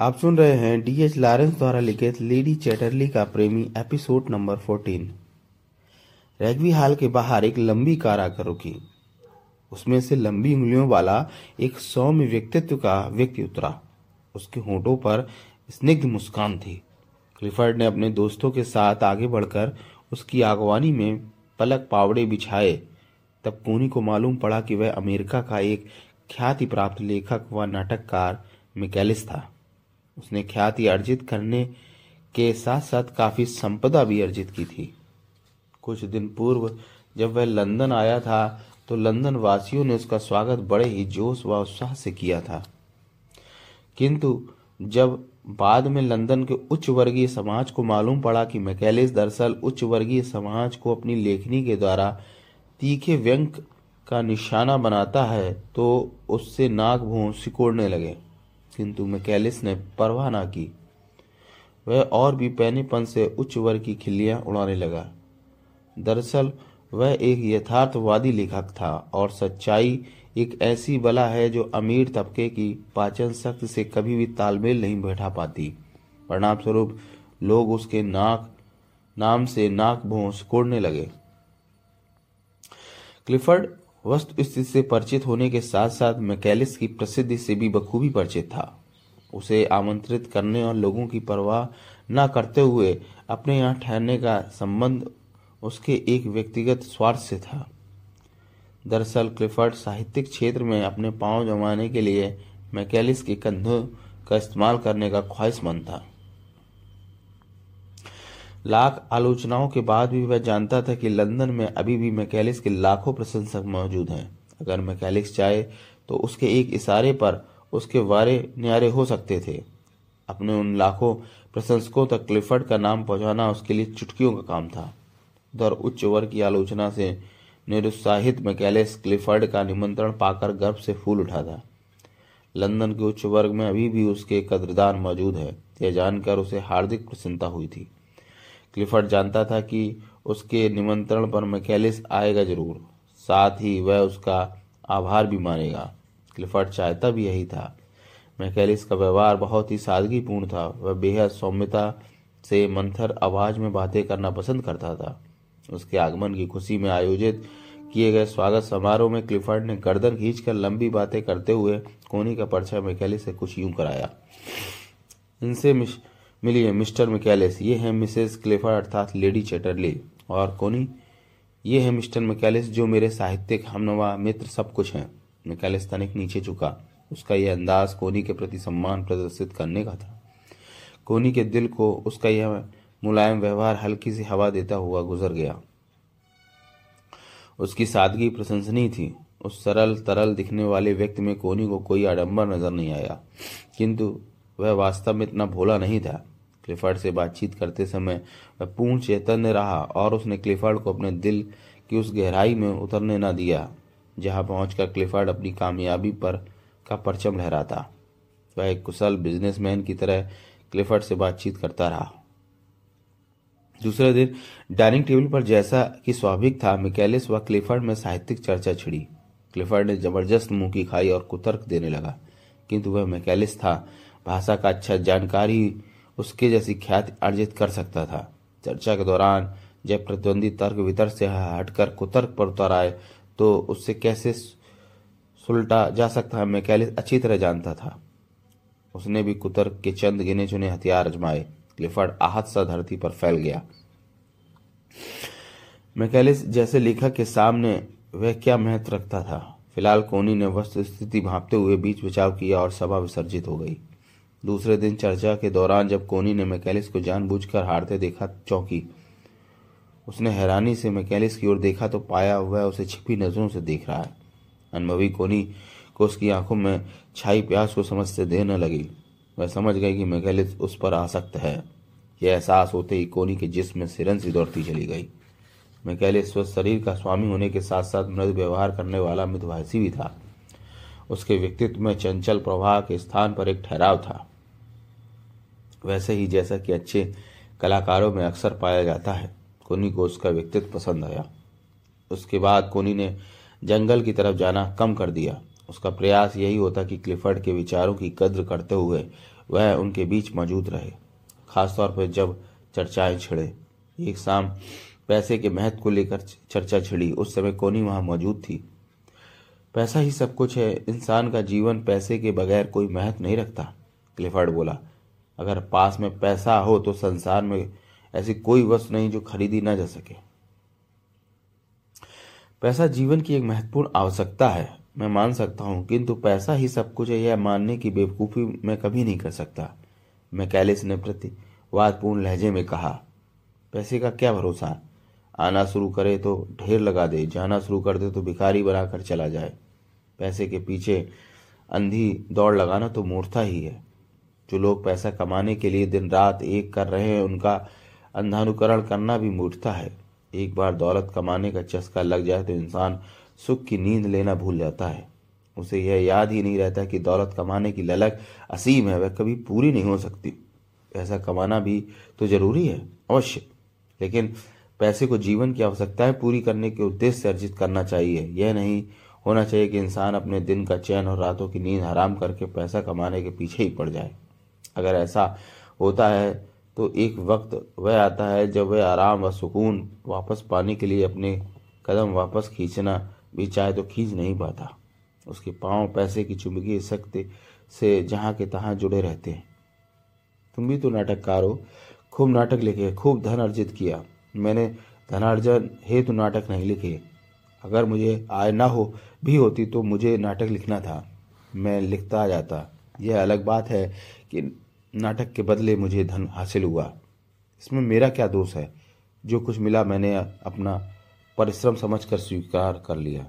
आप सुन रहे हैं डीएच लॉरेंस द्वारा लिखित लेडी चैटरली का प्रेमी episode number fourteen Wragby Hall के बाहर एक लंबी कार आकर रुकी। उसमें से लंबी उंगलियों वाला एक सौम्य व्यक्तित्व का व्यक्ति उतरा। उसके होठों पर स्निग्ध मुस्कान थी। क्लिफर्ड ने अपने दोस्तों के साथ आगे बढ़कर उसकी आगवानी में पलक पावड़े बिछाए। तब कोनी को मालूम पड़ा कि वह अमेरिका का एक ख्याति प्राप्त लेखक व नाटककार मिकेलिस था। उसने ख्याति अर्जित करने के साथ साथ काफ़ी संपदा भी अर्जित की थी। कुछ दिन पूर्व जब वह लंदन आया था तो लंदन वासियों ने उसका स्वागत बड़े ही जोश व उत्साह से किया था। किंतु जब बाद में लंदन के उच्च वर्गीय समाज को मालूम पड़ा कि मैकेलिस दरअसल उच्च वर्गीय समाज को अपनी लेखनी के द्वारा तीखे व्यंग का निशाना बनाता है तो उससे नाक भों सिकोड़ने लगे। किंतु मैकेलिस ने परवाह ना की। वह और भी पैनीपन से उच्च वर्ग की खिल्लियाँ उड़ाने लगा। दरअसल, वह एक यथार्थवादी लेखक था और सच्चाई एक ऐसी बला है जो अमीर तबके की पाचन शक्ति से कभी भी तालमेल नहीं बैठा पाती। परिणाम स्वरूप लोग उसके नाक, नाम से नाक भों कोड़ने लगे। क्लिफर्ड वस्तु स्थिति से परिचित होने के साथ साथ मैकेलिस की प्रसिद्धि से भी बखूबी परिचित था। उसे आमंत्रित करने और लोगों की परवाह न करते हुए अपने यहाँ ठहरने का संबंध उसके एक व्यक्तिगत स्वार्थ से था। दरअसल क्लिफर्ड साहित्यिक क्षेत्र में अपने पाँव जमाने के लिए मैकेलिस के कंधों का इस्तेमाल करने का ख्वाहिशमंद था। लाख आलोचनाओं के बाद भी वह जानता था कि लंदन में अभी भी मैकेलिस के लाखों प्रशंसक मौजूद हैं। अगर मैकेलिस चाहे तो उसके एक इशारे पर उसके वारे न्यारे हो सकते थे। अपने उन लाखों प्रशंसकों तक क्लिफर्ड का नाम पहुंचाना उसके लिए चुटकियों का काम था। उधर उच्च वर्ग की आलोचना से निरुत्साहित मैकेलिस क्लिफर्ड का निमंत्रण पाकर गर्भ से फूल उठा था। लंदन के उच्च वर्ग में अभी भी उसके कदरदान मौजूद है। यह जानकर उसे हार्दिक प्रसन्नता हुई थी। क्लिफर्ड जानता था कि उसके निमंत्रण पर मैकेलिस आएगा ज़रूर। साथ ही वह उसका आभार भी मानेगा। क्लिफर्ड चाहता भी यही था। मैकेलिस का व्यवहार बहुत ही सादगीपूर्ण था। वह बेहद सौम्यता से मंथर आवाज़ में बातें करना पसंद करता था। उसके आगमन की खुशी में आयोजित किए गए स्वागत समारोह में क्लिफर्ड ने गर्दन खींचकर लंबी बातें करते हुए कोनी का परिचय मैकेलिस से कुछ यूँ कराया। इनसे मिलिए मिस्टर मिकैलिस। ये हैं मिसेस क्लेफर अर्थात लेडी चैटरली और कोनी। ये है मिस्टर मिकैलिस जो मेरे साहित्यिक, हमनवा, मित्र सब कुछ हैं। मिकैलिस तनिक नीचे चुका उसका यह अंदाज कोनी के प्रति सम्मान प्रदर्शित करने का था। कोनी के दिल को उसका यह मुलायम व्यवहार हल्की सी हवा देता हुआ गुजर गया। उसकी सादगी प्रशंसनीय थी। उस सरल तरल दिखने वाले व्यक्ति में कोनी को कोई आडंबर नज़र नहीं आया। किंतु वह वास्तव में इतना भोला नहीं था। क्लिफर्ड से बातचीत करते समय वह पूर्ण चैतन्य रहा और उसने क्लिफर्ड को अपने दिल की उस गहराई में उतरने न दिया, जहाँ पहुंचकर क्लिफर्ड अपनी कामयाबी पर का परचम लहराता। वह एक कुशल बिजनेसमैन की तरह क्लिफर्ड से बातचीत करता रहा। दूसरे दिन डाइनिंग टेबल पर जैसा कि स्वाभाविक था, मिकेलिस व क्लिफर्ड में साहित्यिक चर्चा छिड़ी। क्लिफर्ड ने ज़बरदस्त मुँह की खाई और कुतर्क देने लगा। किंतु वह मैकेलिस था। भाषा का अच्छा जानकारी उसके जैसी ख्याति अर्जित कर सकता था। चर्चा के दौरान जब प्रतिद्वंदी तर्क वितर्क से हटकर कुतर्क पर उतर आए तो उससे कैसे सुलटा जा सकता है मैकेलिस अच्छी तरह जानता था। उसने भी कुतर्क के चंद गिने चुने हथियार अजमाए क्लिफर्ड आहत सा धरती पर फैल गया। मैकेलिस जैसे लेखक के सामने वह क्या महत्व रखता था? फ़िलहाल कोनी ने वस्तु स्थिति भापते हुए बीच बचाव किया और सभा विसर्जित हो गई। दूसरे दिन चर्चा के दौरान जब कोनी ने मैकेलिस को जानबूझकर हारते देखा, चौंकी। उसने हैरानी से मैकेलिस की ओर देखा तो पाया वह उसे छिपी नज़रों से देख रहा है। अनुभवी कोनी को उसकी आँखों में छाई प्यास को समझते देर न लगी। वह समझ गई कि मैकेलिस उस पर आसक्त है। यह एहसास होते ही कोनी के जिस्म में सिरन सी दौड़ती चली गई। मैकेलिस स्वस्थ शरीर का स्वामी होने के साथ साथ मृद व्यवहार करने वाला मितभाषी भी था। उसके व्यक्तित्व में चंचल प्रवाह के स्थान पर एक ठहराव था। वैसे ही जैसा कि अच्छे कलाकारों में अक्सर पाया जाता है कोनी को उसका व्यक्तित्व पसंद आया। उसके बाद कोनी ने जंगल की तरफ़ जाना कम कर दिया। उसका प्रयास यही होता कि क्लिफर्ड के विचारों की कद्र करते हुए वह उनके बीच मौजूद रहे, खासतौर पर जब चर्चाएँ छिड़े। एक शाम पैसे के महत्व को लेकर चर्चा छिड़ी। उस समय कोनी वहाँ मौजूद थी। पैसा ही सब कुछ है। इंसान का जीवन पैसे के बगैर कोई महत्व नहीं रखता, क्लिफर्ड बोला। अगर पास में पैसा हो तो संसार में ऐसी कोई वस्तु नहीं जो खरीदी ना जा सके। पैसा जीवन की एक महत्वपूर्ण आवश्यकता है। मैं मान सकता हूँ, किंतु पैसा ही सब कुछ है, यह मानने की बेवकूफ़ी मैं कभी नहीं कर सकता। मैं कैलिस ने प्रतिवादपूर्ण लहजे में कहा, पैसे का क्या भरोसा? आना शुरू करे तो ढेर लगा दे, जाना शुरू कर दे तो भिखारी बनाकर चला जाए। पैसे के पीछे अंधी दौड़ लगाना तो मूर्खता ही है। जो लोग पैसा कमाने के लिए दिन रात एक कर रहे हैं, उनका अंधानुकरण करना भी मूर्खता है। एक बार दौलत कमाने का चस्का लग जाए तो इंसान सुख की नींद लेना भूल जाता है। उसे यह याद ही नहीं रहता कि दौलत कमाने की ललक असीम है, वह कभी पूरी नहीं हो सकती। पैसा कमाना भी तो ज़रूरी है, अवश्य। लेकिन पैसे को जीवन की आवश्यकताएँ पूरी करने के उद्देश्य से अर्जित करना चाहिए। यह नहीं होना चाहिए कि इंसान अपने दिन का चैन और रातों की नींद हराम करके पैसा कमाने के पीछे ही पड़ जाए। अगर ऐसा होता है तो एक वक्त वह आता है जब वह आराम व सुकून वापस पाने के लिए अपने कदम वापस खींचना भी चाहे तो खींच नहीं पाता। उसके पाँव पैसे की चुंबकीय शक्ति से जहाँ के तहां जुड़े रहते हैं। तुम भी तो नाटककार हो। खूब नाटक लिखे, खूब धन अर्जित किया। मैंने धनार्जन हेतु नाटक नहीं लिखे। अगर मुझे आय ना हो, भी होती तो मुझे नाटक लिखना था। मैं लिखता जाता। यह अलग बात है कि नाटक के बदले मुझे धन हासिल हुआ। इसमें मेरा क्या दोष है? जो कुछ मिला मैंने अपना परिश्रम समझकर स्वीकार कर लिया।